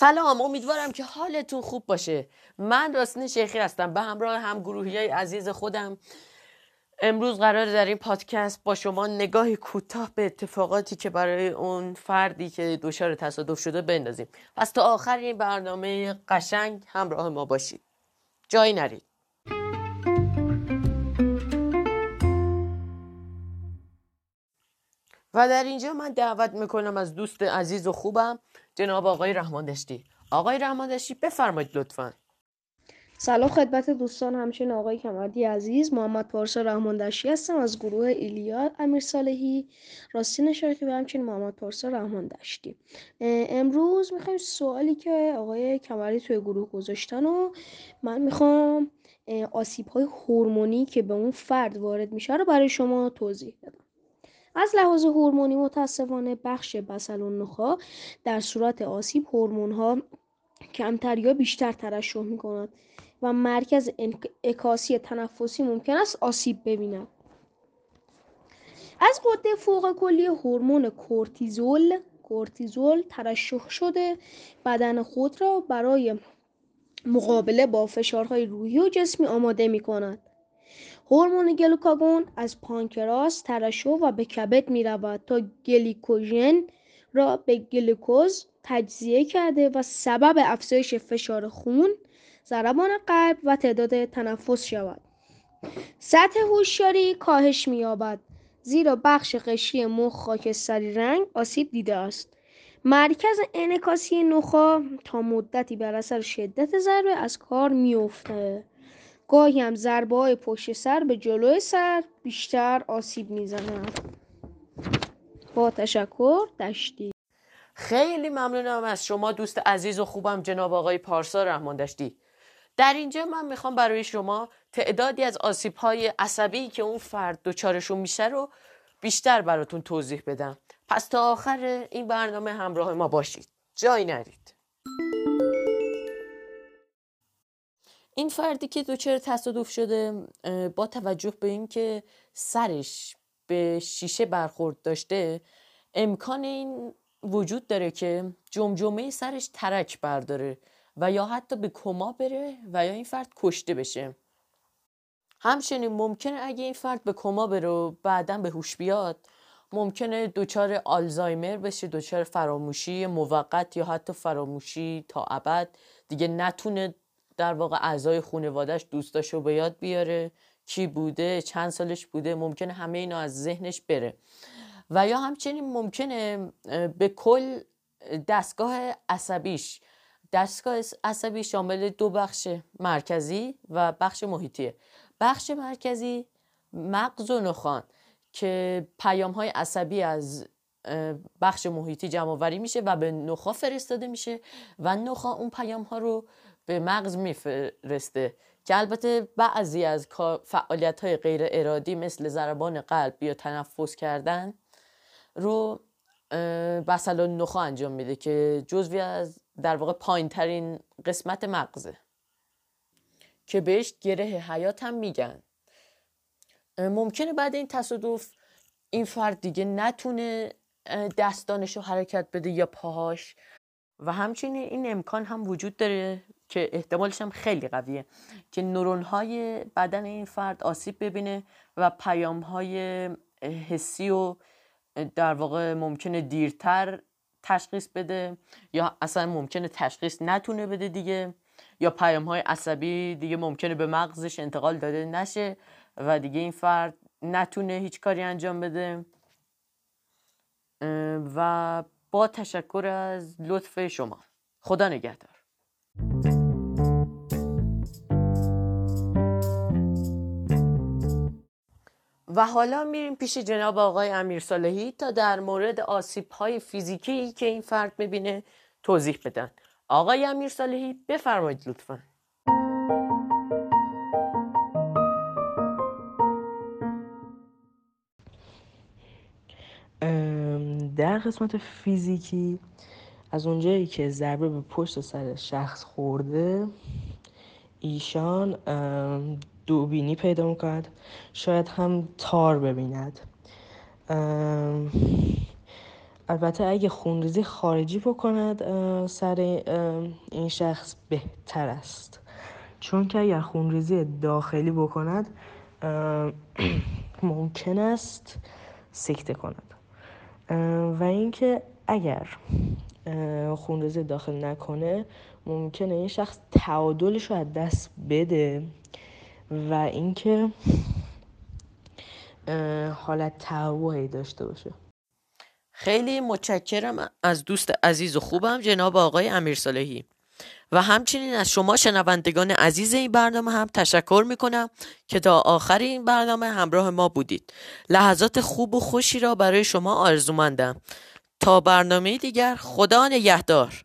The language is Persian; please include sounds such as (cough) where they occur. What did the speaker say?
سلام امیدوارم که حالتون خوب باشه. من راستین شیخی هستم به همراه هم گروهی های عزیز خودم. امروز قرار در این پادکست با شما نگاهی کوتاه به اتفاقاتی که برای اون فردی که دچار تصادف شده بندازیم. پس تا آخر این برنامه قشنگ همراه ما باشید. جایی نرید. و در اینجا من دعوت می‌کنم از دوست عزیز و خوبم جناب آقای رحمان دشتی آقای رحمان دشتی بفرمایید لطفا. سلام خدمت دوستان همچنین آقای کمردی عزیز محمد پارسا رحمان دشتی هستم از گروه ایلیا امیر صالحی. راستین شرکی و همچنین محمد پارسا رحمان دشتی امروز می‌خوایم سوالی که آقای کمردی توی گروه گذاشتن و من می‌خوام آسیب های هورمونی که به اون فرد وارد میشه رو برای شما توضیح بدم. از لحاظ هورمونی متاسفانه بخش بسل و نخا در صورت آسیب هورمون ها کمتر یا بیشتر ترشح می کند و مرکز اکاسی تنفسی ممکن است آسیب ببیند. از قده فوق کلی هورمون کورتیزول کورتیزول ترشح شده بدن خود را برای مقابله با فشارهای روحی و جسمی آماده می کند هورمون گلوکاگون از پانکراس ترشح و به کبد می رود تا گلیکوژن را به گلوکوز تجزیه کرده و سبب افزایش فشار خون، ضربان قلب و تعداد تنفس شود. سطح هوشیاری کاهش می‌یابد زیرا بخش قشری مخ خاکستری رنگ آسیب دیده است. مرکز انعکاسی نخا تا مدتی بر اثر شدت ضربه از کار می‌افته. گاهی هم ضربه های پشت سر به جلوی سر بیشتر آسیب می‌زنند با تشکر دشتی. خیلی ممنونم از شما دوست عزیز و خوبم جناب آقای پارسا رحمان دشتی. در اینجا من می‌خوام برای شما تعدادی از آسیب های عصبی که اون فرد دچارشون میشه رو بیشتر براتون توضیح بدم. پس تا آخر این برنامه همراه ما باشید. جای نرید. این فردی که دچار تصادف شده با توجه به اینکه سرش به شیشه برخورد داشته امکان این وجود داره که جمجمه سرش ترک برداره و یا حتی به کما بره و یا این فرد کشته بشه. همچنین ممکنه اگه این فرد به کما بره و بعدا به هوش بیاد ممکنه دچار آلزایمر بشه دچار فراموشی موقت یا حتی فراموشی تا ابد. دیگه نتونه در واقع اعضای خانوادهش دوستاشو به یاد بیاره. کی بوده چند سالش بوده ممکنه همه اینا از ذهنش بره. و یا همچنین ممکنه به کل دستگاه عصبیش دستگاه عصبی شامل دو بخش مرکزی و بخش محیطیه. بخش مرکزی مغز و نخان که پیام های عصبی از بخش محیطی جمع میشه و به نخا فرستاده میشه و نخا اون پیام ها رو به مغز میفرسته. که البته بعضی از فعالیت های غیر ارادی مثل ضربان قلب یا تنفس کردن رو بسل نخا انجام میده که جزوی از در واقع پایین ترین قسمت مغزه. که بهش گره حیات هم میگن. ممکنه بعد این تصادف این فرد دیگه نتونه دستانش رو حرکت بده یا پاهاش. و همچنین این امکان هم وجود داره که احتمالش هم خیلی قویه که نورون های بدن این فرد آسیب ببینه و پیام های حسی و در واقع ممکنه دیرتر تشخیص بده یا اصلا ممکنه تشخیص نتونه بده دیگه یا پیام های عصبی دیگه ممکنه به مغزش انتقال داده نشه و دیگه این فرد نتونه هیچ کاری انجام بده. و با تشکر از لطف شما. خدا نگهدار. و حالا میریم پیش جناب آقای امیر صالحی تا در مورد آسیب های فیزیکی که این فرد می‌بینه توضیح بدن. آقای امیر صالحی بفرمایید لطفا. در قسمت فیزیکی از اونجایی که ضربه به پشت سر شخص خورده ایشان دوبینی پیدا می‌کند. شاید هم تار ببیند. البته اگه خونریزی خارجی بکند سر این شخص بهتر است. چون که اگر خونریزی داخلی بکند (clears throat) ممکن است سکته کند. و اینکه اگر خونریزی داخل نکنه ممکنه این شخص تعادلش رو از دست بده و اینکه حالت تهوعی داشته باشه. خیلی متشکرم از دوست عزیز و خوبم جناب آقای امیر صالحی و همچنین از شما شنوندگان عزیز این برنامه هم تشکر می‌کنم که تا آخر این برنامه همراه ما بودید. لحظات خوب و خوشی را برای شما آرزومندم. تا برنامه دیگر خدا نگهدار.